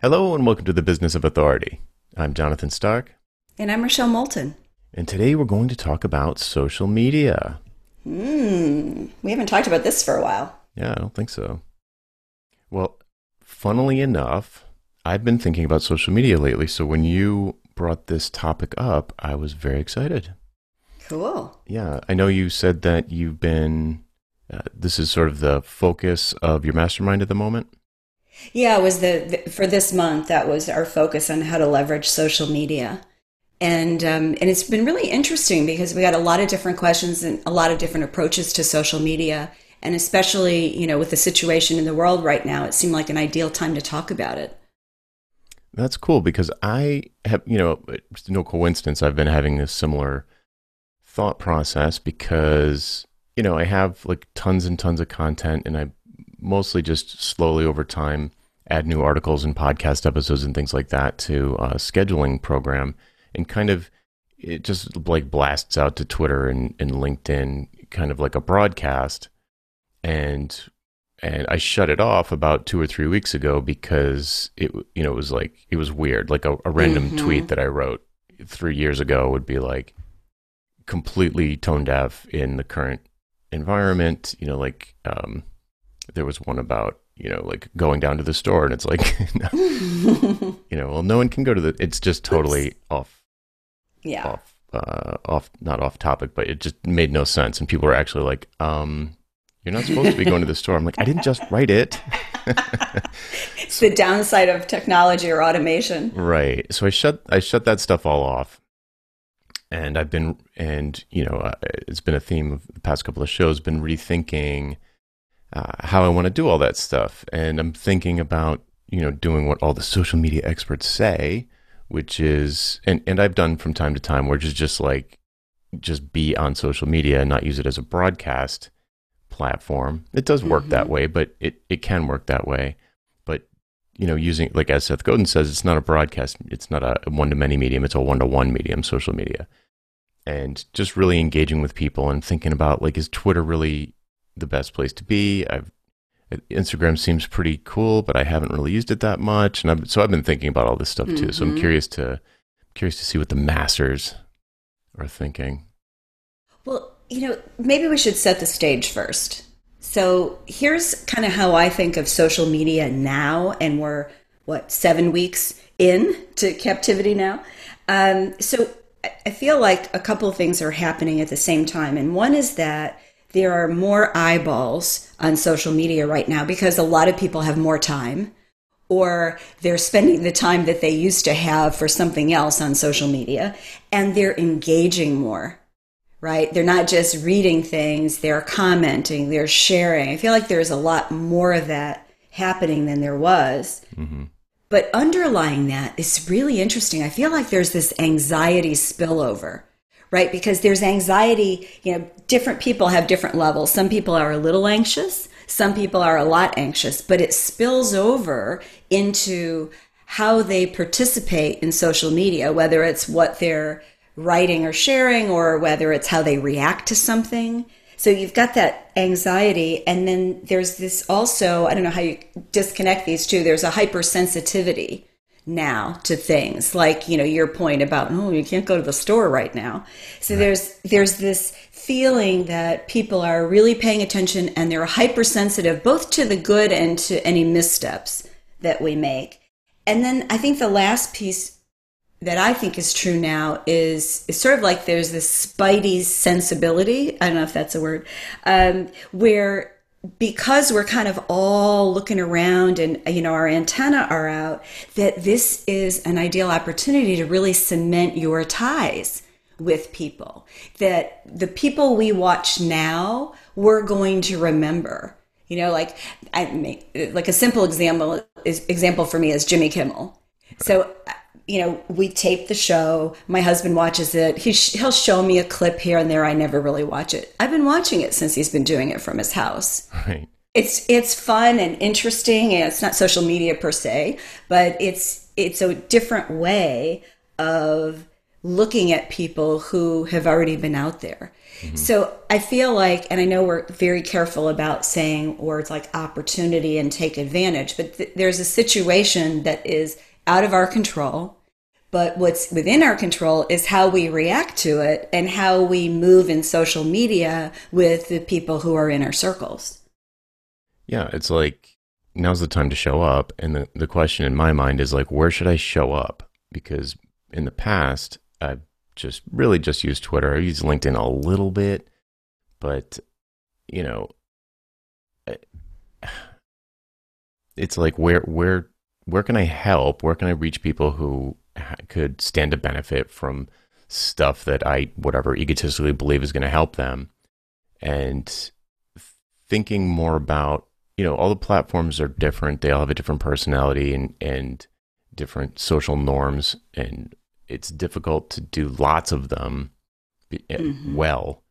Hello and welcome to the Business of Authority. I'm Jonathan Stark. And I'm Rochelle Moulton. And today we're going to talk about social media. Hmm, we haven't talked about this for a while. Yeah, I don't think so. Well, funnily enough, I've been thinking about social media lately. So when you brought this topic up, I was very excited. Cool. Yeah, I know you said that you've been, uh, this is sort of the focus of your mastermind at the moment. Yeah, it was the, the, for this month that was our focus on how to leverage social media, and um, and it's been really interesting because we got a lot of different questions and a lot of different approaches to social media, and especially you know with the situation in the world right now, it seemed like an ideal time to talk about it. That's cool because I have you know no coincidence I've been having this similar thought process because you know I have like tons and tons of content and I mostly just slowly over time add new articles and podcast episodes and things like that to a scheduling program. And kind of it just like blasts out to Twitter and, and LinkedIn kind of like a broadcast. And and I shut it off about two or three weeks ago because it you know it was like it was weird. Like a, a random mm-hmm. tweet that I wrote three years ago would be like completely tone deaf in the current environment you know like um there was one about you know like going down to the store and it's like you know well no one can go to the it's just totally Oops. off yeah. off uh off not off topic but it just made no sense. And people were actually like um you're not supposed to be going to the store. I'm like i didn't just write it. It's the downside of technology or automation. Right. So i shut i shut that stuff all off. And i've been and you know uh, it's been a theme of the past couple of shows been rethinking uh, how I want to do all that stuff. And I'm thinking about, you know, doing what all the social media experts say, which is, and, and I've done from time to time, which is just like, just be on social media and not use it as a broadcast platform. It does work mm-hmm. that way, but it, it can work that way. But, you know, using, like as Seth Godin says, it's not a broadcast, it's not a one to many medium, it's a one to one medium, social media. And just really engaging with people and thinking about like, is Twitter really the best place to be. I've Instagram seems pretty cool, but I haven't really used it that much, and I've, so I've been thinking about all this stuff too. Mm-hmm. So I'm mm-hmm. curious to curious to see what the masters are thinking. Well, you know, maybe we should set the stage first. So here's kind of how I think of social media now, and we're what seven weeks in to captivity now. Um, so I feel like a couple of things are happening at the same time, and one is that there are more eyeballs on social media right now because a lot of people have more time or they're spending the time that they used to have for something else on social media and they're engaging more right? They're not just reading things they're commenting they're sharing. I feel like there's a lot more of that happening than there was. Mm-hmm. but underlying that is really interesting. I feel like there's this anxiety spillover right? Because there's anxiety, you know, different people have different levels. Some people are a little anxious, some people are a lot anxious, but it spills over into how they participate in social media, whether it's what they're writing or sharing or whether it's how they react to something. So you've got that anxiety, and then there's this also, I don't know how you disconnect these two, there's a hypersensitivity now to things. Like you know your point about oh you can't go to the store right now. So right. there's there's this feeling that people are really paying attention and they're hypersensitive both to the good and to any missteps that we make. And then i think the last piece that i think is true now is, is sort of like there's this spidey sensibility. I don't know if that's a word um, where because we're kind of all looking around and you know our antenna are out that this is an ideal opportunity to really cement your ties with people. That the people we watch now we're going to remember. You know like i like a simple example is example for me is jimmy kimmel. So you know, we tape the show. My husband watches it. He sh- he'll show me a clip here and there. I never really watch it. I've been watching it since he's been doing it from his house. Right. It's it's fun and interesting, and it's not social media per se, but it's it's a different way of looking at people who have already been out there. Mm-hmm. So I feel like, and I know we're very careful about saying words like opportunity and take advantage, but th- there's a situation that is out of our control. But what's within our control is how we react to it and how we move in social media with the people who are in our circles. Yeah, it's like now's the time to show up. And the, the question in my mind is like, where should I show up? Because in the past, I've just really just used Twitter. I use LinkedIn a little bit, but you know, it's like where where where can I help? Where can I reach people who could stand to benefit from stuff that I whatever egotistically believe is going to help them, and thinking more about you know all the platforms are different. They all have a different personality and and different social norms and it's difficult to do lots of them eh, mm-hmm. well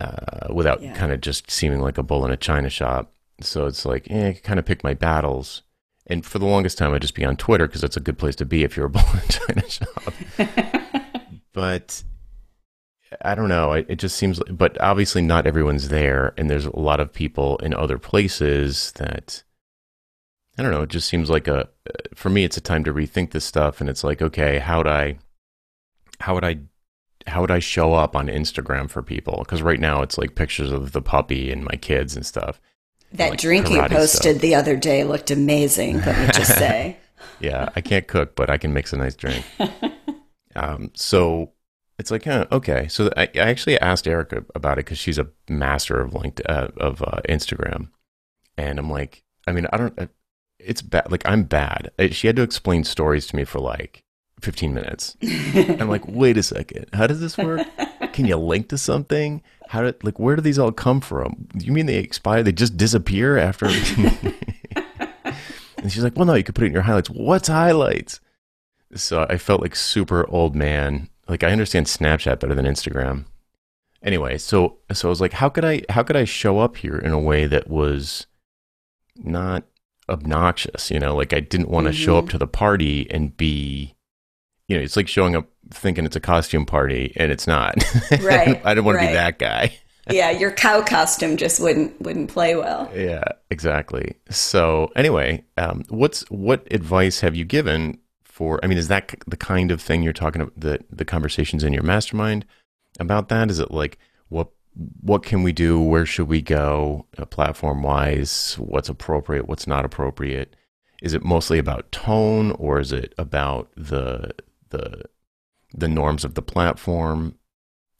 uh, without yeah. kind of just seeming like a bull in a china shop. So it's like, eh, I kind of pick my battles. And for the longest time, I'd just be on Twitter because that's a good place to be if you're a bull in china shop. but I don't know. It, it just seems, like, but obviously not everyone's there, and there's a lot of people in other places that I don't know. It just seems like a for me. It's a time to rethink this stuff, and it's like, okay, how would I, how would I, how would I show up on Instagram for people? Because right now it's like pictures of the puppy and my kids and stuff. That like drink you posted stuff. the other day looked amazing. Let me just say. yeah, I can't cook, but I can mix a nice drink. um, so it's like, huh, okay. So I, I actually asked Erica about it because she's a master of LinkedIn, uh, of uh, Instagram, and I'm like, I mean, I don't it's bad. Like I'm bad. She had to explain stories to me for like 15 minutes. I'm like, wait a second. How does this work? Can you link to something? How did like where do these all come from? You mean they expire? They just disappear after? and she's like, well, no, you could put it in your highlights. What's highlights? So I felt like super old man. Like I understand Snapchat better than Instagram. Anyway, so so I was like, how could I how could I show up here in a way that was not obnoxious, you know, like I didn't want to mm-hmm. show up mm-hmm. to the party and be, you know, it's like showing up thinking it's a costume party and it's not. Right. I don't want right. to be that guy. yeah, your cow costume just wouldn't wouldn't play well. Yeah, exactly. So anyway, um, what's what advice have you given for? I mean, is that the kind of thing you're talking about? The the conversations in your mastermind about that? Is it like what what can we do? Where should we go uh, platform wise? What's appropriate? What's not appropriate? Is it mostly about tone or is it about the the the norms of the platform?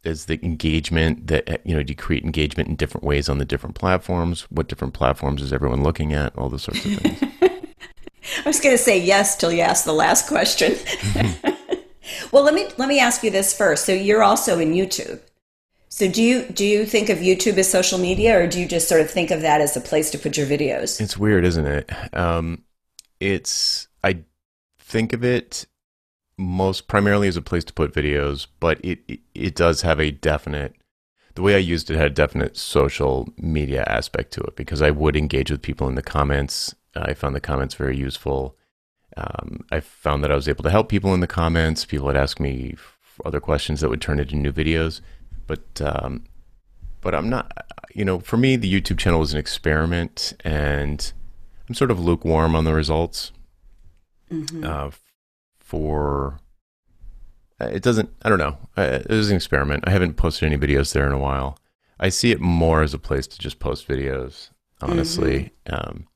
Is the engagement that you know? Do you create engagement in different ways on the different platforms? What different platforms is everyone looking at? All those sorts of things. I was going to say yes till you asked the last question. well, let me let me ask you this first. So you're also in YouTube. So do you do you think of YouTube as social media, or do you just sort of think of that as a place to put your videos? It's weird, isn't it? Um, it's I think of it most primarily as a place to put videos, but it, it it does have a definite. The way I used it had a definite social media aspect to it because I would engage with people in the comments. I found the comments very useful. Um, I found that I was able to help people in the comments. People would ask me other questions that would turn into new videos but um, but I'm not. You know, for me, the YouTube channel was an experiment, and I'm sort of lukewarm on the results. Mm-hmm. Uh, for uh, it doesn't. I don't know. Uh, it was an experiment. I haven't posted any videos there in a while. I see it more as a place to just post videos, honestly. Mm-hmm. Um,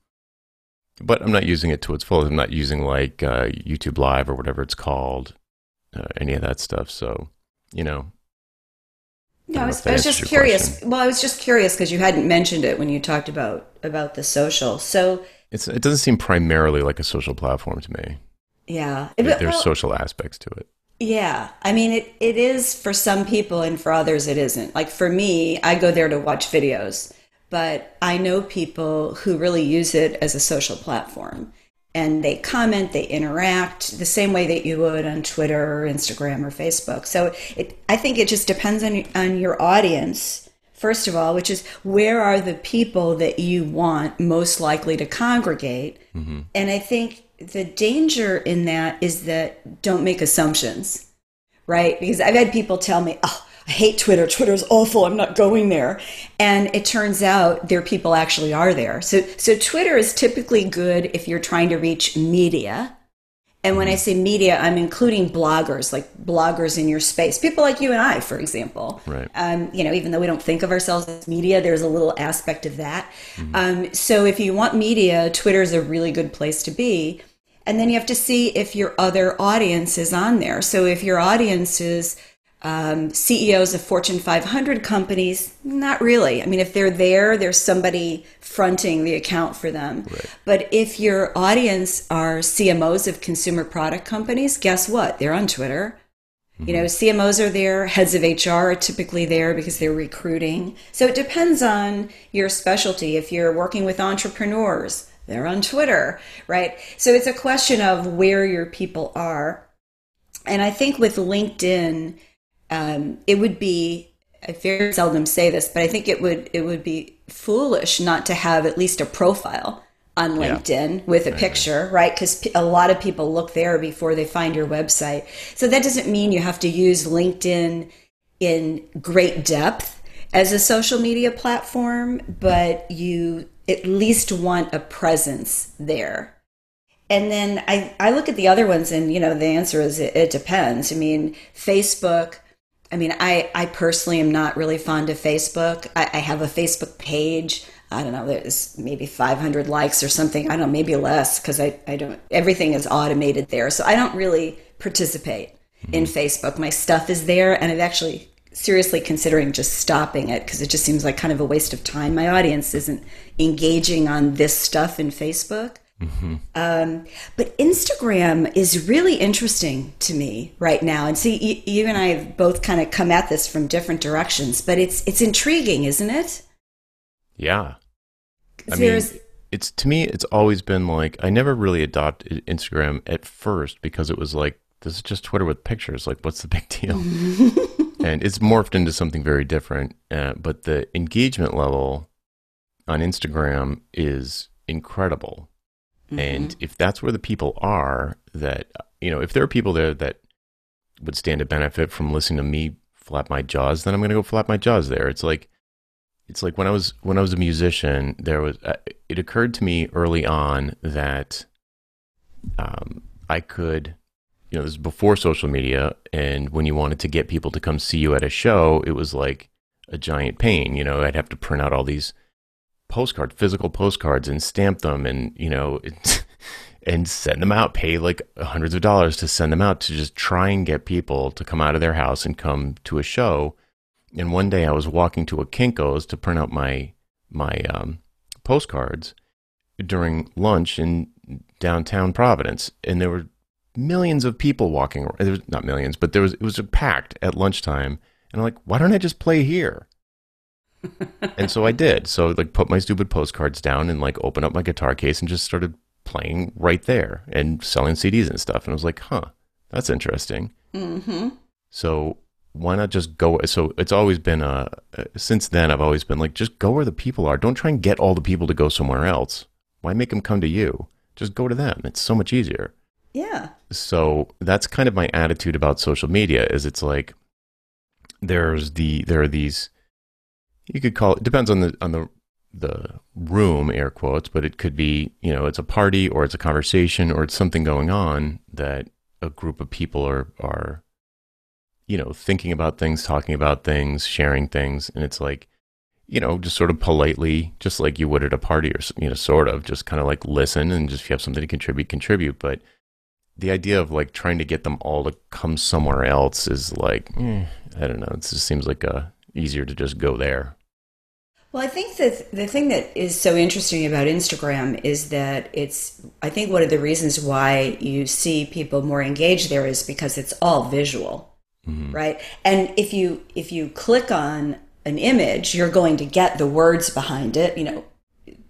but I'm not using it to its fullest. I'm not using like uh, YouTube Live or whatever it's called, uh, any of that stuff. So, you know, no, I was, I was just curious. Question. Well, I was just curious because you hadn't mentioned it when you talked about about the social. So it's it doesn't seem primarily like a social platform to me. Yeah, But there's well, social aspects to it. Yeah, I mean it. It is for some people, and for others, it isn't. Like for me, I go there to watch videos, but I know people who really use it as a social platform and they comment, they interact the same way that you would on Twitter or Instagram or Facebook. So it, I think it just depends on, on your audience, first of all, which is where are the people that you want most likely to congregate. Mm-hmm. And I think the danger in that is that don't make assumptions, right? Because I've had people tell me, oh, I hate Twitter. Twitter's awful. I'm not going there. And it turns out their people actually are there. So, so Twitter is typically good if you're trying to reach media. And when I say media, I'm including bloggers, like bloggers in your space, people like you and I, for example. Right. Um, you know, even though we don't think of ourselves as media, there's a little aspect of that. Mm-hmm. Um, so if you want media, Twitter is a really good place to be. And then you have to see if your other audience is on there. So if your audience is um, CEOs of Fortune 500 companies, not really. I mean, if they're there, there's somebody fronting the account for them. Right. But if your audience are CMOs of consumer product companies, guess what? They're on Twitter. Mm-hmm. You know, mm-hmm. CMOs are there, heads of HR are typically there because they're recruiting. So it depends on your specialty. If you're working with entrepreneurs, they're on Twitter, right? So it's a question of where your people are. And I think with LinkedIn, um, it would be I very seldom say this, but I think it would it would be foolish not to have at least a profile on LinkedIn yeah. with a picture, right? Because a lot of people look there before they find your website. So that doesn't mean you have to use LinkedIn in great depth as a social media platform, but you at least want a presence there. And then I, I look at the other ones, and you know the answer is it, it depends. I mean, Facebook I mean, I, I personally am not really fond of Facebook. I, I have a Facebook page. I don't know, there's maybe 500 likes or something. I don't know, maybe less because I, I don't, everything is automated there. So I don't really participate mm-hmm. in Facebook. My stuff is there, and I'm actually seriously considering just stopping it because it just seems like kind of a waste of time. My audience isn't engaging on this stuff in Facebook. Mm-hmm. Um, but Instagram is really interesting to me right now. And see, you, you and I have both kind of come at this from different directions, but it's it's intriguing, isn't it? Yeah. I mean, it's to me, it's always been like I never really adopted Instagram at first because it was like this is just Twitter with pictures. Like, what's the big deal? and it's morphed into something very different. Uh, but the engagement level on Instagram is incredible. Mm-hmm. And if that's where the people are, that, you know, if there are people there that would stand to benefit from listening to me flap my jaws, then I'm going to go flap my jaws there. It's like, it's like when I was when I was a musician, there was uh, it occurred to me early on that um, I could, you know, this is before social media, and when you wanted to get people to come see you at a show, it was like a giant pain. You know, I'd have to print out all these postcards, physical postcards, and stamp them, and you know, and send them out. Pay like hundreds of dollars to send them out to just try and get people to come out of their house and come to a show. And one day I was walking to a Kinkos to print out my my um, postcards during lunch in downtown Providence, and there were millions of people walking. There was not millions, but there was it was packed at lunchtime. And I'm like, why don't I just play here? and so I did. So like put my stupid postcards down and like open up my guitar case and just started playing right there and selling CDs and stuff. And I was like, huh, that's interesting. Mm-hmm. So why not just go? So it's always been a, uh, since then I've always been like, just go where the people are. Don't try and get all the people to go somewhere else. Why make them come to you? Just go to them. It's so much easier. Yeah. So that's kind of my attitude about social media is it's like there's the there are these you could call it depends on the on the the room air quotes but it could be you know it's a party or it's a conversation or it's something going on that a group of people are are you know thinking about things talking about things sharing things and it's like you know just sort of politely just like you would at a party or you know sort of just kind of like listen and just if you have something to contribute contribute but the idea of like trying to get them all to come somewhere else is like eh, i don't know it just seems like a uh, easier to just go there well, I think that the thing that is so interesting about Instagram is that it's, I think one of the reasons why you see people more engaged there is because it's all visual, mm-hmm. right? And if you, if you click on an image, you're going to get the words behind it, you know,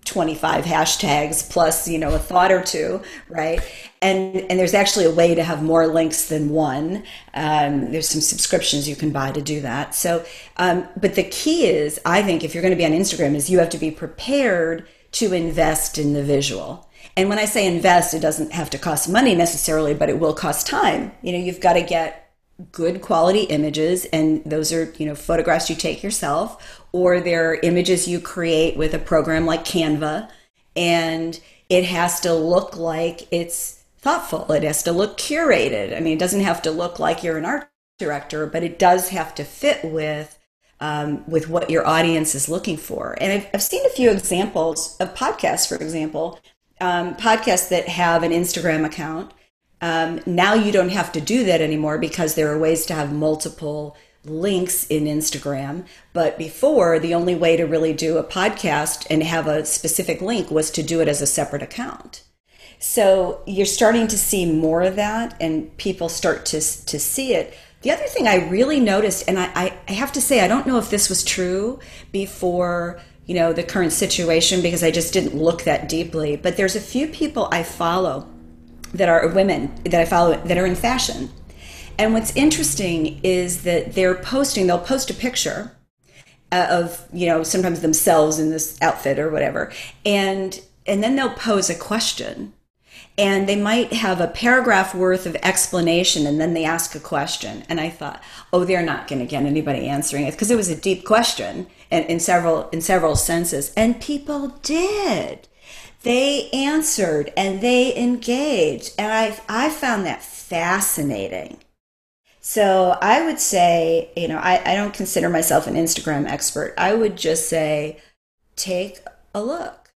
25 hashtags plus you know a thought or two right? And and there's actually a way to have more links than one. Um, there's some subscriptions you can buy to do that. So um, but the key is i think if you're going to be on instagram is you have to be prepared to invest in the visual. And when i say invest it doesn't have to cost money necessarily but it will cost time. You know you've got to get good quality images and those are you know photographs you take yourself or they're images you create with a program like canva and it has to look like it's thoughtful. It has to look curated. I mean it doesn't have to look like you're an art director but it does have to fit with um, with what your audience is looking for. And I've, I've seen a few examples of podcasts for example um, podcasts that have an instagram account. Um, now you don't have to do that anymore because there are ways to have multiple links in Instagram. But before, the only way to really do a podcast and have a specific link was to do it as a separate account. So you're starting to see more of that, and people start to, to see it. The other thing I really noticed, and I, I have to say, I don't know if this was true before you know the current situation because I just didn't look that deeply. But there's a few people I follow that are women that I follow that are in fashion. And what's interesting is that they're posting, they'll post a picture uh, of, you know, sometimes themselves in this outfit or whatever. And and then they'll pose a question. And they might have a paragraph worth of explanation and then they ask a question. And I thought, oh, they're not going to get anybody answering it because it was a deep question in, in several in several senses. And people did they answered and they engaged. And I, I found that fascinating. So I would say, you know, I, I don't consider myself an Instagram expert. I would just say, take a look.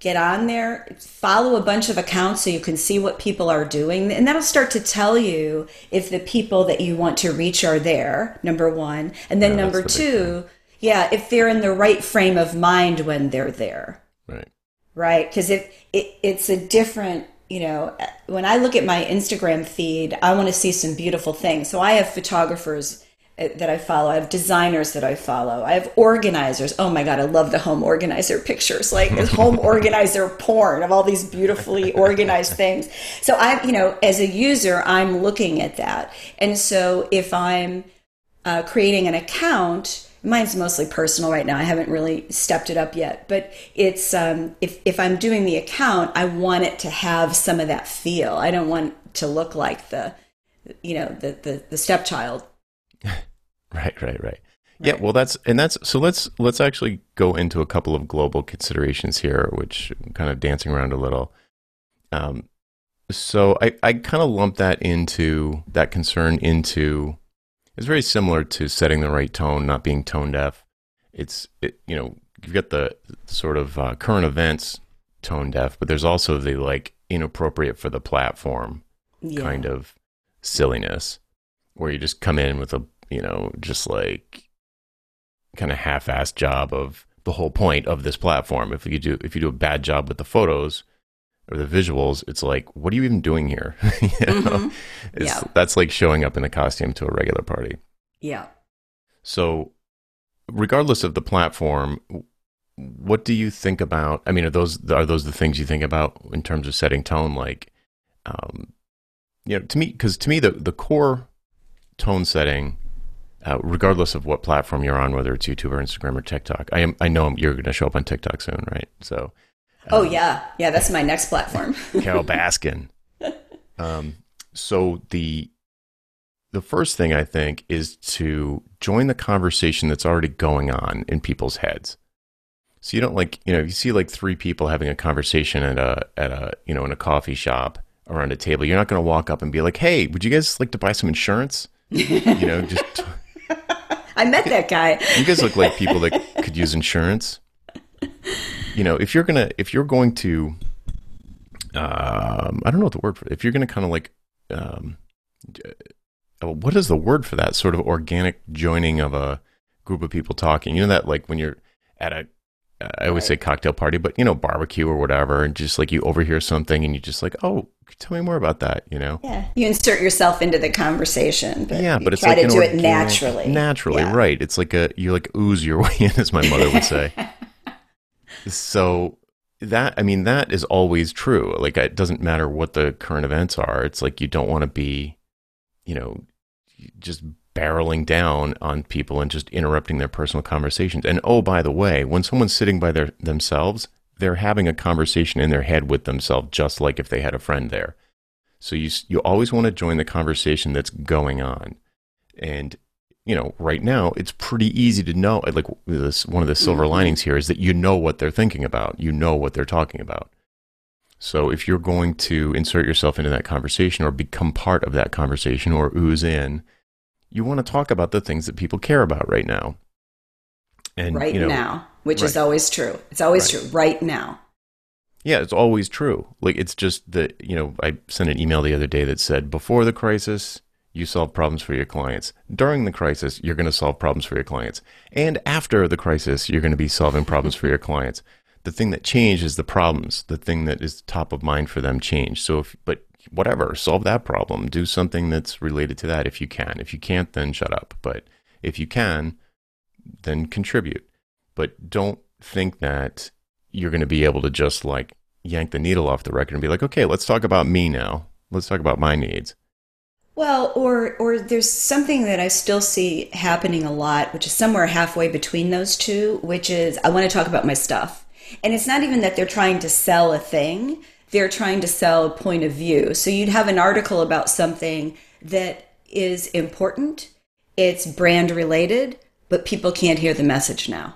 Get on there, follow a bunch of accounts so you can see what people are doing. And that'll start to tell you if the people that you want to reach are there, number one. And then yeah, number the two, yeah, if they're in the right frame of mind when they're there. Right right? Because it, it it's a different you know when I look at my Instagram feed, I want to see some beautiful things. So I have photographers uh, that I follow. I have designers that I follow. I have organizers. Oh my God, I love the home organizer pictures, like home organizer porn of all these beautifully organized things. So I, you know, as a user, I'm looking at that. And so if I'm uh, creating an account, mine's mostly personal right now. I haven't really stepped it up yet, but it's um, if if I'm doing the account, I want it to have some of that feel. I don't want to look like the you know the the, the stepchild. right, right, right. Yeah, well, that's and that's so. Let's let's actually go into a couple of global considerations here, which I'm kind of dancing around a little. Um, so I I kind of lump that into that concern into it's very similar to setting the right tone, not being tone deaf. It's it, you know you've got the sort of uh, current events tone deaf, but there's also the like inappropriate for the platform yeah. kind of silliness where you just come in with a you know just like kind of half-assed job of the whole point of this platform. If you do if you do a bad job with the photos, or the visuals, it's like, what are you even doing here? you mm-hmm. yeah. That's like showing up in a costume to a regular party. Yeah. So, regardless of the platform, what do you think about? I mean, are those are those the things you think about in terms of setting tone? Like, um, you know, to me, because to me, the the core tone setting, uh, regardless of what platform you're on, whether it's YouTube or Instagram or TikTok, I am I know you're going to show up on TikTok soon, right? So, Oh um, yeah, yeah. That's my next platform. Carole Baskin. Um, so the the first thing I think is to join the conversation that's already going on in people's heads. So you don't like you know you see like three people having a conversation at a at a you know in a coffee shop around a table. You're not going to walk up and be like, "Hey, would you guys like to buy some insurance?" you know, just. I met that guy. You guys look like people that could use insurance you know, if you're gonna if you're going to, um, I don't know what the word for it. If you're gonna kind of like, um, uh, what is the word for that sort of organic joining of a group of people talking? You know that like when you're at a I always say cocktail party, but you know, barbecue or whatever, and just like you overhear something and you just like, oh, tell me more about that, you know? Yeah, you insert yourself into the conversation, but yeah, but it's try like to do organic, it naturally. Naturally, yeah. right? It's like a you like ooze your way in, as my mother would say. So that I mean that is always true. Like it doesn't matter what the current events are. It's like you don't want to be, you know, just barreling down on people and just interrupting their personal conversations. And oh, by the way, when someone's sitting by their themselves, they're having a conversation in their head with themselves, just like if they had a friend there. So you you always want to join the conversation that's going on. And you know, right now it's pretty easy to know. Like this, one of the silver Mm-hmm. linings here is that you know what they're thinking about. You know what they're talking about. So if you're going to insert yourself into that conversation or become part of that conversation or ooze in, you want to talk about the things that people care about right now. And right you know, now, which is always true. It's always Right. true. Right now. Yeah, it's always true. Like it's just that, you know, I sent an email the other day that said before the crisis, you solve problems for your clients. During the crisis, you're going to solve problems for your clients. And after the crisis, you're going to be solving problems for your clients. The thing that changed is the problems. The thing that is top of mind for them changed. So if but whatever, solve that problem. Do something that's related to that if you can. If you can't, then shut up. But if you can, then contribute. But don't think that you're going to be able to just like yank the needle off the record and be like, okay, let's talk about me now. Let's talk about my needs. Well, or or there's something that I still see happening a lot, which is somewhere halfway between those two, which is I want to talk about my stuff. And it's not even that they're trying to sell a thing, they're trying to sell a point of view. So you'd have an article about something that is important, it's brand related, but people can't hear the message now.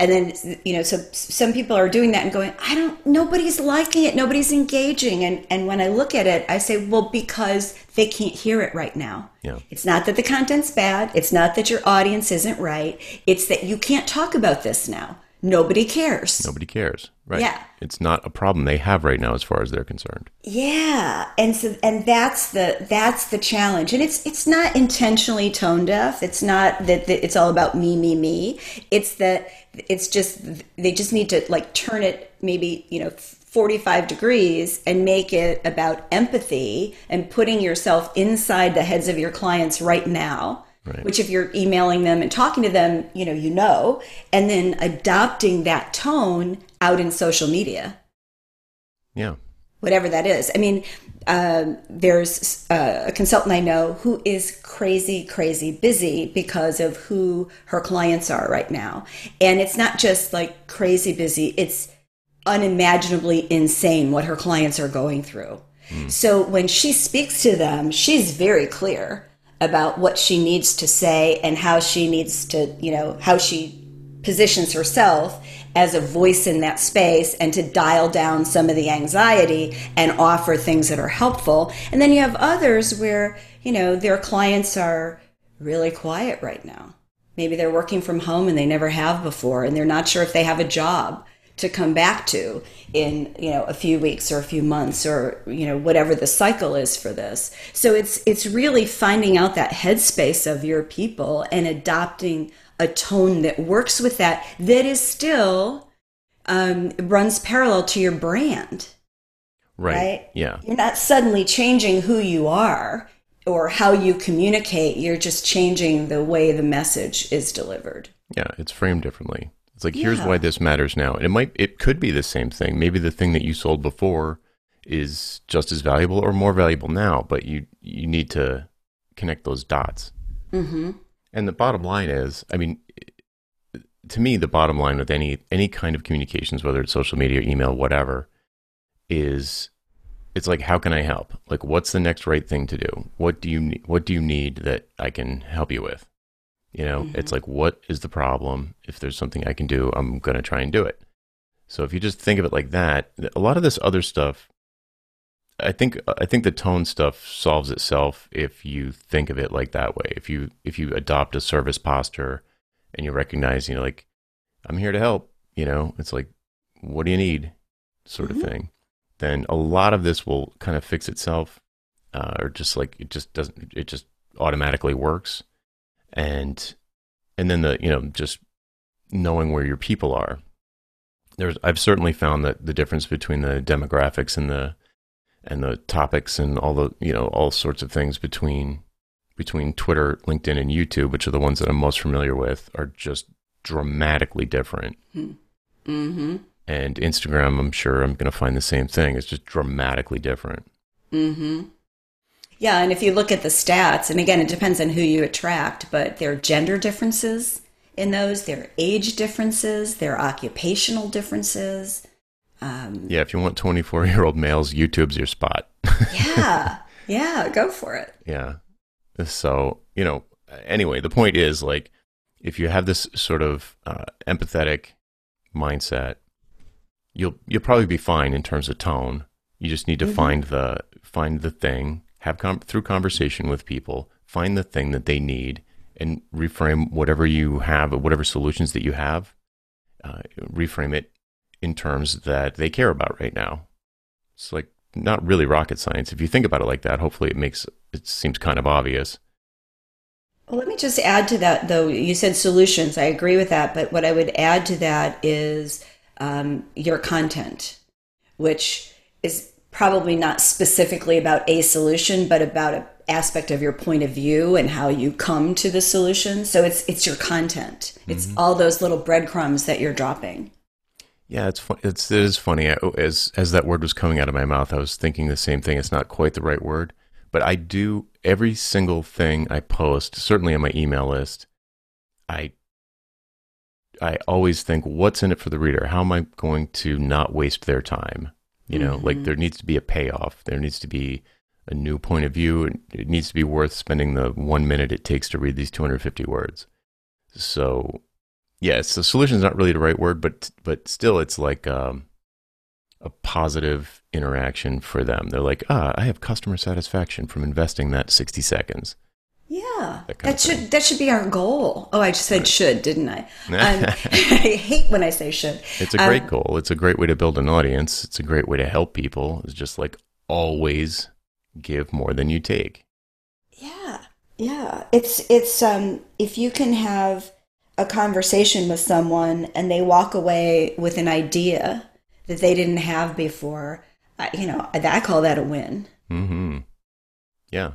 And then, you know, so some people are doing that and going, I don't, nobody's liking it, nobody's engaging. And, and when I look at it, I say, well, because they can't hear it right now. Yeah. It's not that the content's bad. It's not that your audience isn't right. It's that you can't talk about this now. Nobody cares. Nobody cares, right? Yeah. It's not a problem they have right now as far as they're concerned. Yeah, and so and that's the that's the challenge, and it's it's not intentionally tone deaf. It's not that, that it's all about me, me, me. It's that it's just they just need to like turn it maybe you know forty five degrees and make it about empathy and putting yourself inside the heads of your clients right now. Right. Which, if you're emailing them and talking to them, you know, you know, and then adopting that tone out in social media Yeah. whatever that is. I mean, um, there's uh, a consultant I know who is crazy, crazy busy because of who her clients are right now. And it's not just like crazy busy, it's unimaginably insane what her clients are going through. So when she speaks to them, she's very clear about what she needs to say and how she needs to, you know, how she positions herself as a voice in that space and to dial down some of the anxiety and offer things that are helpful. And then you have others where, you know, their clients are really quiet right now. Maybe they're working from home and they never have before and they're not sure if they have a job to come back to in you know a few weeks or a few months or you know whatever the cycle is for this so it's it's really finding out that headspace of your people and adopting a tone that works with that that is still um, runs parallel to your brand Right. Right? Yeah. you're not suddenly changing who you are or how you communicate you're just changing the way the message is delivered Yeah. It's framed differently. It's like, here's why this matters now. And it might, it could be the same thing. Maybe the thing that you sold before is just as valuable or more valuable now, but you, you need to connect those dots. mm-hmm. And the bottom line is, I mean, to me, the bottom line with any any kind of communications, whether it's social media, email, whatever, is it's like how can I help? Like, what's the next right thing to do? What do you need? What do you need that I can help you with? You know, it's like what is the problem? If there's something I can do, I'm gonna try and do it. So if you just think of it like that, a lot of this other stuff I think I think the tone stuff solves itself if you think of it like that way. If you if you adopt a service posture and you recognize, you know, like I'm here to help, you know, it's like what do you need, sort Mhm. of thing. Then a lot of this will kind of fix itself, uh, or just like it just doesn't. It just automatically works, and and then the you know just knowing where your people are. There's I've certainly found that the difference between the demographics and the and the topics and all the you know all sorts of things between between Twitter, LinkedIn, and YouTube, which are the ones that I'm most familiar with, are just dramatically different. Mm-hmm. And Instagram, I'm sure I'm going to find the same thing. It's just dramatically different. Mm-hmm. Yeah, and if you look at the stats, and again, it depends on who you attract, but there are gender differences in those, there are age differences, there are occupational differences. Um, Yeah, if you want 24 year old males, YouTube's your spot. yeah, yeah, go for it. yeah. So, you know, anyway, the point is like, if you have this sort of uh, empathetic mindset, you'll you'll probably be fine in terms of tone. You just need to mm-hmm. find the find the thing, have com- through conversation with people, find the thing that they need, and reframe whatever you have, whatever solutions that you have, uh, reframe it in terms that they care about right now. It's like not really rocket science. If you think about it like that, hopefully it makes it seems kind of obvious. Well, let me just add to that, though. You said solutions. I agree with that. But what I would add to that is um, your content, which is probably not specifically about a solution, but about an aspect of your point of view and how you come to the solution. So it's it's your content. It's mm-hmm. all those little breadcrumbs that you're dropping. Yeah, it's fun. It's it is funny. As as that word was coming out of my mouth, I was thinking the same thing. It's not quite the right word, but I do every single thing I post, certainly on my email list. I I always think, what's in it for the reader? How am I going to not waste their time? You know, mm-hmm. like there needs to be a payoff. There needs to be a new point of view. It needs to be worth spending the one minute it takes to read these 250 words. So yes, the solution is not really the right word, but but still, it's like um, a positive interaction for them. They're like, ah, I have customer satisfaction from investing that sixty seconds. Yeah, that, that should that should be our goal. Oh, I just said right. should, didn't I? Um, I hate when I say should. It's a great um, goal. It's a great way to build an audience. It's a great way to help people. It's just like always give more than you take. Yeah, yeah. It's it's um if you can have a conversation with someone and they walk away with an idea that they didn't have before, you know, I call that a win. Hmm. Yeah.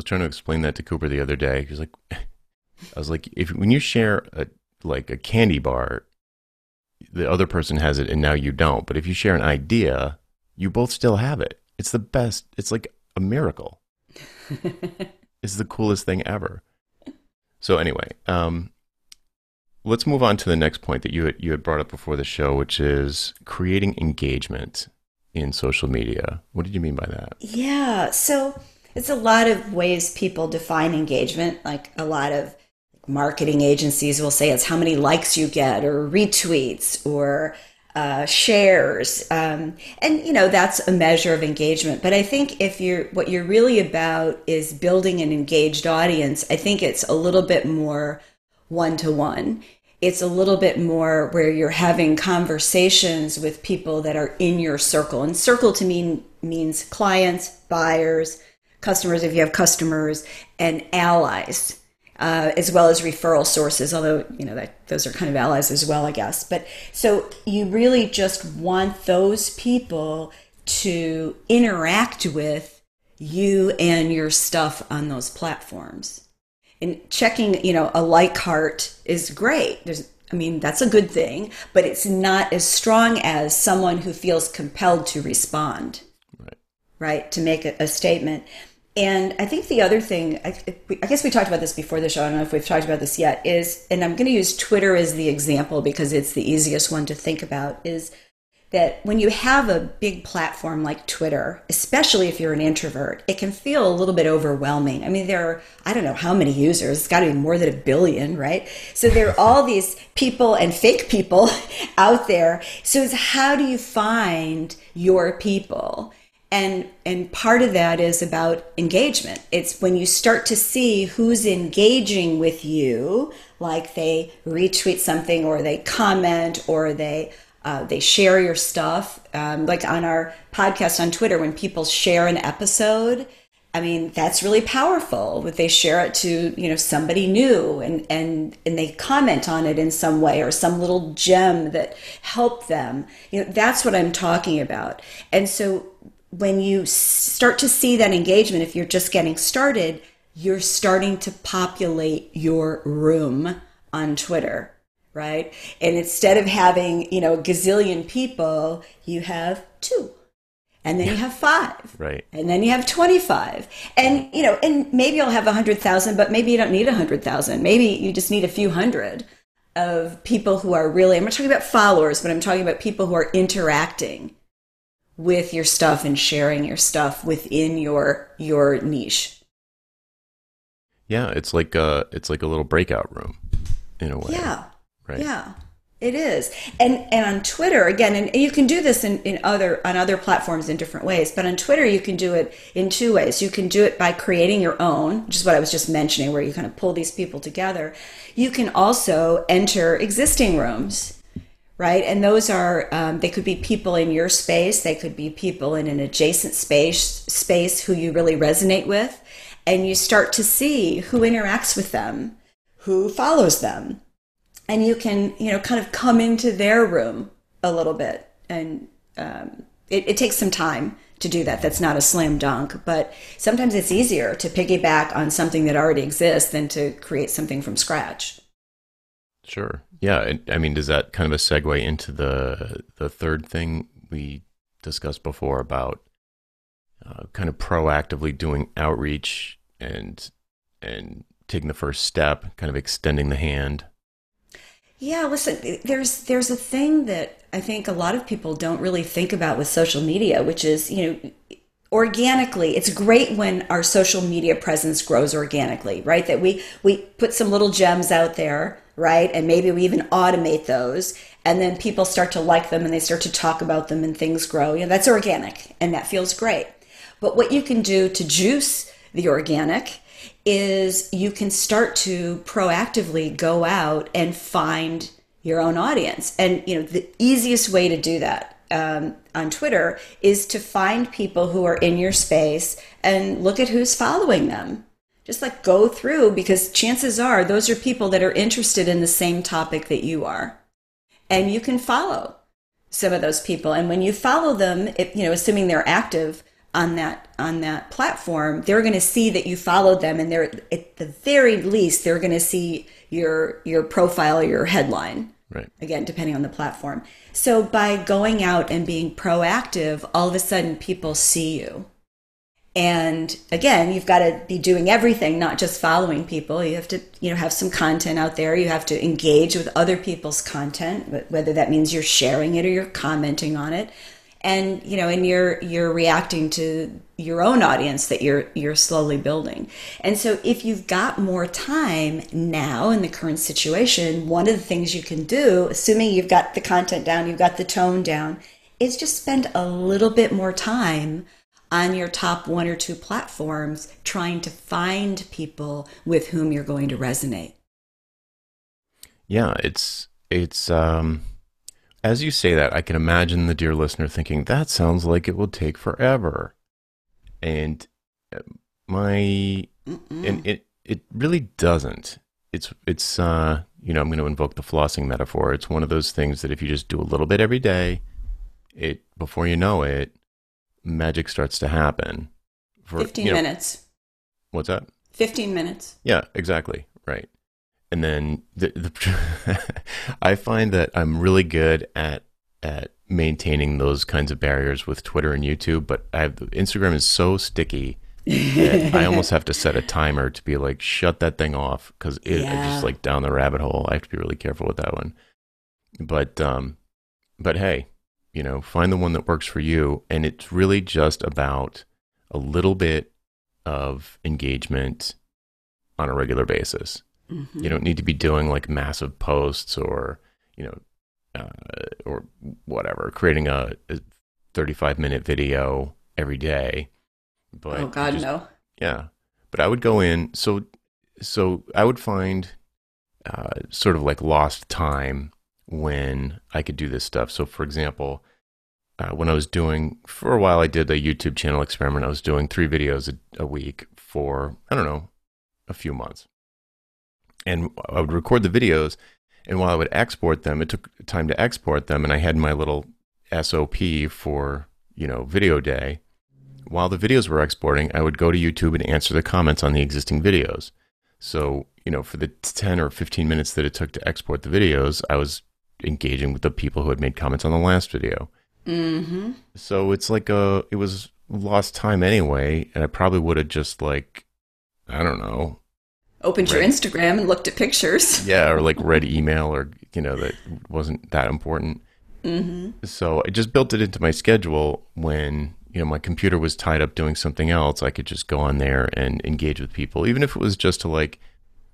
I was trying to explain that to Cooper the other day. He was like, I was like, if when you share a like a candy bar, the other person has it and now you don't. But if you share an idea, you both still have it. It's the best. It's like a miracle. it's the coolest thing ever. So anyway, um, let's move on to the next point that you had, you had brought up before the show, which is creating engagement in social media. What did you mean by that? Yeah, so it's a lot of ways people define engagement. Like a lot of marketing agencies will say it's how many likes you get, or retweets, or uh, shares, um, and you know that's a measure of engagement. But I think if you're what you're really about is building an engaged audience, I think it's a little bit more one to one. It's a little bit more where you're having conversations with people that are in your circle. And circle to me means clients, buyers, customers, if you have customers, and allies. Uh, as well as referral sources, although you know that those are kind of allies as well, I guess. But so you really just want those people to interact with you and your stuff on those platforms. And checking you know a like heart is great. There's i mean that's a good thing but it's not as strong as someone who feels compelled to respond. Right. Right? To make a, a statement and i think the other thing I, I, guess we talked about this before the show i don't know if we've talked about this yet is and i'm going to use twitter as the example because it's the easiest one to think about is that when you have a big platform like Twitter, especially if you're an introvert, it can feel a little bit overwhelming. I mean, there are, I don't know how many users, it's got to be more than a billion, right? So there are all these people and fake people out there. So it's how do you find your people? And, and part of that is about engagement. It's when you start to see who's engaging with you, like they retweet something or they comment or they uh, they share your stuff. Um, like on our podcast on Twitter, when people share an episode, I mean that's really powerful. But they share it to you know somebody new, and and and they comment on it in some way or some little gem that helped them. You know that's what I'm talking about. And so when you start to see that engagement, if you're just getting started, you're starting to populate your room on Twitter right? And instead of having, you know, a gazillion people, you have two. And then you have five. Right. And then you have 25. And, you know, and maybe you'll have a 100,000, but maybe you don't need a 100,000. Maybe you just need a few hundred of people who are really, I'm not talking about followers, but I'm talking about people who are interacting with your stuff and sharing your stuff within your your niche. Yeah, it's like a it's like a little breakout room in a way. Yeah. Right. Yeah. It is. And and on Twitter again and you can do this in, in other on other platforms in different ways, but on Twitter you can do it in two ways. You can do it by creating your own, which is what I was just mentioning where you kind of pull these people together. You can also enter existing rooms right? And those are um, they could be people in your space, they could be people in an adjacent space space who you really resonate with, and you start to see who interacts with them, who follows them, and you can you know kind of come into their room a little bit, and um, it, it takes some time to do that. That's not a slam dunk, but sometimes it's easier to piggyback on something that already exists than to create something from scratch. Sure. Yeah. I mean, does that kind of a segue into the the third thing we discussed before about uh, kind of proactively doing outreach and and taking the first step, kind of extending the hand? Yeah, listen, there's there's a thing that I think a lot of people don't really think about with social media, which is, you know, organically it's great when our social media presence grows organically right that we we put some little gems out there right? And maybe we even automate those. And then people start to like them and they start to talk about them and things grow. You know, that's organic and that feels great. But what you can do to juice the organic is you can start to proactively go out and find your own audience. And, you know, the easiest way to do that um, on Twitter is to find people who are in your space and look at who's following them just like go through because chances are those are people that are interested in the same topic that you are. And you can follow some of those people. And when you follow them, you know, assuming they're active on that on that platform, they're going to see that you followed them and they're at the very least they're going to see your your profile your headline. Right. Again, depending on the platform. So by going out and being proactive, all of a sudden people see you and again you've got to be doing everything not just following people you have to you know have some content out there you have to engage with other people's content whether that means you're sharing it or you're commenting on it and you know and you're you're reacting to your own audience that you're you're slowly building and so if you've got more time now in the current situation one of the things you can do assuming you've got the content down you've got the tone down is just spend a little bit more time on your top one or two platforms trying to find people with whom you're going to resonate. Yeah, it's it's um as you say that, I can imagine the dear listener thinking that sounds like it will take forever. And uh, my Mm-mm. and it it really doesn't. It's it's uh you know, I'm going to invoke the flossing metaphor. It's one of those things that if you just do a little bit every day, it before you know it, magic starts to happen. For, 15 you know, minutes. What's that? 15 minutes. Yeah, exactly. Right. And then the, the I find that I'm really good at at maintaining those kinds of barriers with Twitter and YouTube, but I have, Instagram is so sticky I almost have to set a timer to be like shut that thing off because it yeah. just like down the rabbit hole. I have to be really careful with that one. But um, but hey, you know, find the one that works for you. And it's really just about a little bit of engagement on a regular basis. Mm-hmm. You don't need to be doing like massive posts or, you know, uh, or whatever, creating a, a 35 minute video every day. But oh God, just, no. Yeah. But I would go in. So, so I would find uh, sort of like lost time when I could do this stuff. So, for example, uh, when I was doing, for a while, I did a YouTube channel experiment. I was doing three videos a, a week for, I don't know, a few months. And I would record the videos. And while I would export them, it took time to export them. And I had my little SOP for, you know, video day. While the videos were exporting, I would go to YouTube and answer the comments on the existing videos. So, you know, for the 10 or 15 minutes that it took to export the videos, I was engaging with the people who had made comments on the last video. Mm-hmm. So it's like a, it was lost time anyway. And I probably would have just like, I don't know. Opened read, your Instagram and looked at pictures. yeah. Or like read email or, you know, that wasn't that important. Mm-hmm. So I just built it into my schedule when, you know, my computer was tied up doing something else, I could just go on there and engage with people, even if it was just to like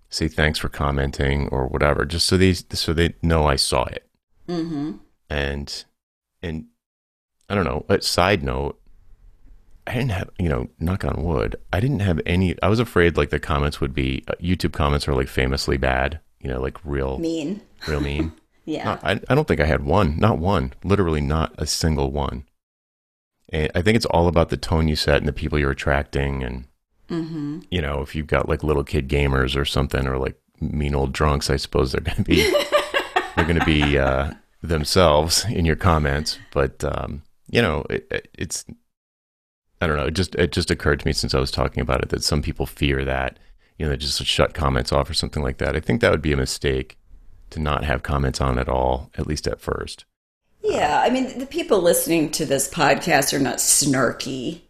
say thanks for commenting or whatever, just so they so they know I saw it. Mm-hmm. And and I don't know. A side note, I didn't have you know, knock on wood, I didn't have any. I was afraid like the comments would be uh, YouTube comments are like famously bad, you know, like real Mean. real mean. Yeah. Not- I, I don't think I had one, not one, literally not a single one. And I think it's all about the tone you set and the people you're attracting. And, mm-hmm. you know, if you've got like little kid gamers or something, or like mean old drunks, I suppose they're going to be, they're going to be uh, themselves in your comments. But, um, you know, it, it- it's, I don't know. It just, it just occurred to me since I was talking about it that some people fear that, you know, they just shut comments off or something like that. I think that would be a mistake to not have comments on at all, at least at first. Yeah, I mean, the people listening to this podcast are not snarky,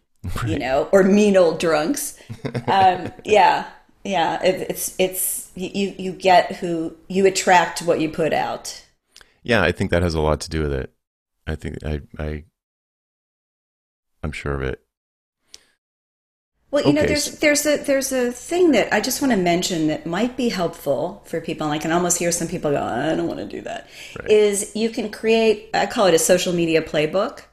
you know, or mean old drunks. Um, yeah, yeah, it, it's it's you you get who you attract what you put out. Yeah, I think that has a lot to do with it. I think I I I'm sure of it. Well, you know, there's there's a there's a thing that I just want to mention that might be helpful for people. And I can almost hear some people go, "I don't want to do that." Right. Is you can create I call it a social media playbook,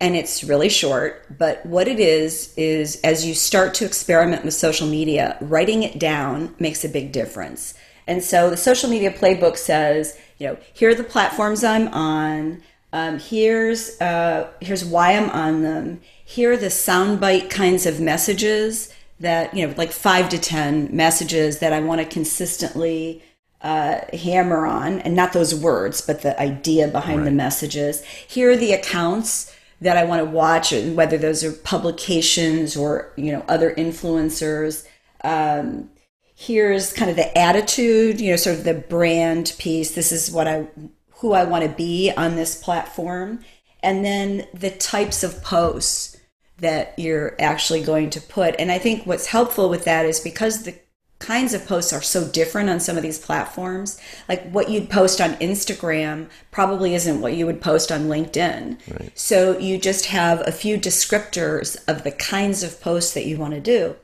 and it's really short. But what it is is as you start to experiment with social media, writing it down makes a big difference. And so the social media playbook says, you know, here are the platforms I'm on. Um, here's uh, here's why I'm on them. Here are the soundbite kinds of messages that you know, like five to ten messages that I want to consistently uh, hammer on, and not those words, but the idea behind the messages. Here are the accounts that I want to watch, and whether those are publications or you know other influencers. Um, here's kind of the attitude, you know, sort of the brand piece. This is what I, who I want to be on this platform, and then the types of posts that you're actually going to put. And I think what's helpful with that is because the kinds of posts are so different on some of these platforms. Like what you'd post on Instagram probably isn't what you would post on LinkedIn. Right. So you just have a few descriptors of the kinds of posts that you want to do.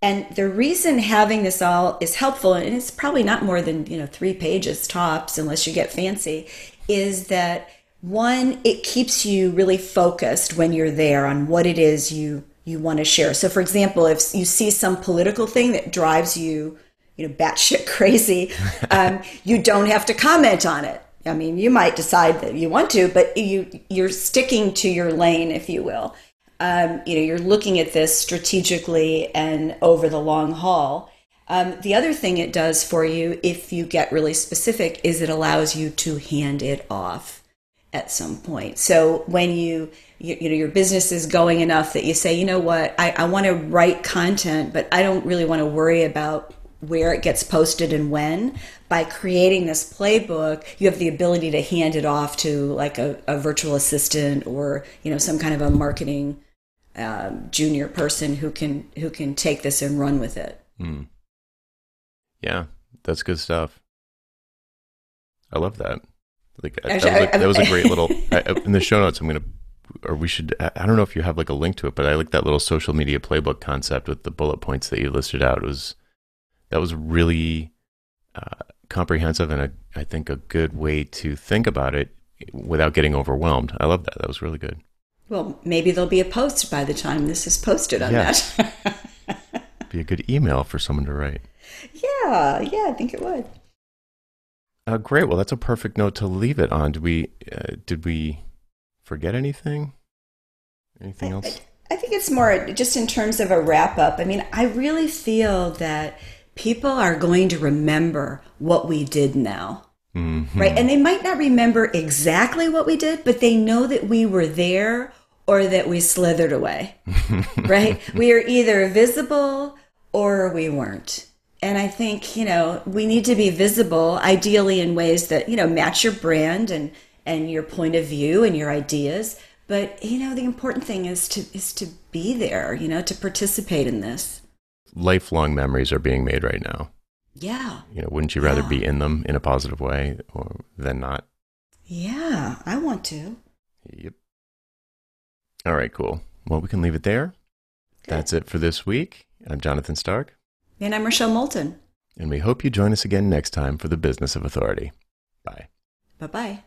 And the reason having this all is helpful, and it's probably not more than you know three pages tops, unless you get fancy, is that one, it keeps you really focused when you're there on what it is you you want to share. So, for example, if you see some political thing that drives you, you know, batshit crazy, um, you don't have to comment on it. I mean, you might decide that you want to, but you you're sticking to your lane, if you will um, you know you're looking at this strategically and over the long haul um, the other thing it does for you if you get really specific is it allows you to hand it off at some point so when you you, you know your business is going enough that you say you know what i, I want to write content but i don't really want to worry about where it gets posted and when by creating this playbook you have the ability to hand it off to like a, a virtual assistant or you know some kind of a marketing um, junior person who can who can take this and run with it Hmm. Yeah, that's good stuff. I love that. Like that, Actually, was, that was a great little I, in the show notes. I'm gonna, or we should. I I don't know if you have like a link to it, but I like that little social media playbook concept with the bullet points that you listed out. It was that was really uh, comprehensive and a, I think a good way to think about it without getting overwhelmed. I love that. That was really good. well maybe there'll be a post by the time this is posted on Yes. that Be a good email for someone to write. yeah yeah i think it would Uh, great. Well, that's a perfect note to leave it on. Did we uh, did we forget anything? Anything else? I think it's more just in terms of a wrap up. I mean, I really feel that people are going to remember what we did now. Mhm. Right. And they might not remember exactly what we did, but they know that we were there or that we slithered away. right. We are either visible or we weren't. And I think, you know, we need to be visible, ideally in ways that, you know, match your brand and, and your point of view and your ideas. But, you know, the important thing is to is to be there, you know, to participate in this. Lifelong memories are being made right now. Yeah. You know, wouldn't you rather Yeah. be in them in a positive way or than not? Yeah. I want to. Yep. All right, cool. well, we can leave it there. Good. That's it for this week. I'm Jonathan Stark, And I'm Rochelle Moulton. and we hope you join us again next time for the Business of Authority. Bye. Bye bye.